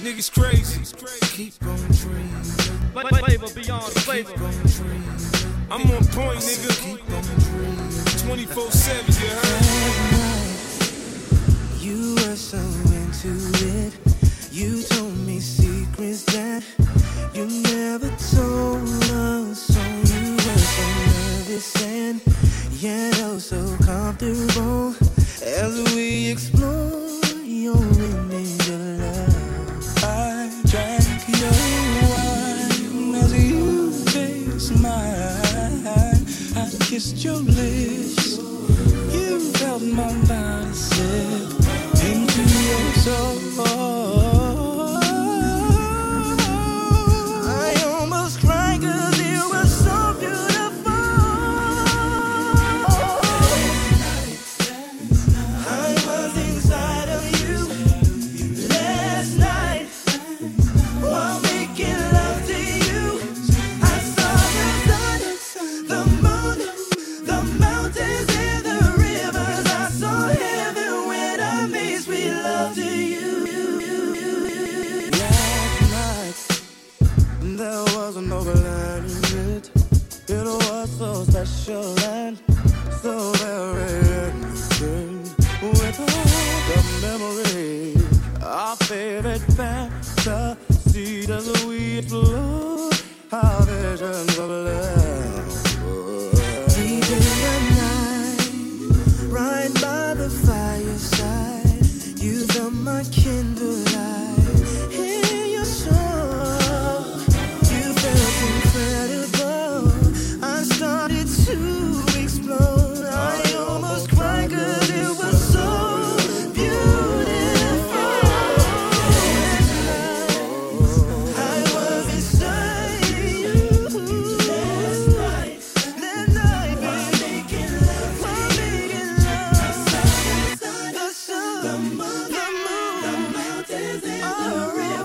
Niggas crazy. Keep on dreaming. Flavor beyond flavor. I'm on point, nigga. 24 7, you heard? Kissed your lips. You felt my body slip There was an overlanding it. Was so special and so very innocent. With all the memories, our favorite fantasy as we explore our visions of love. is in the rain.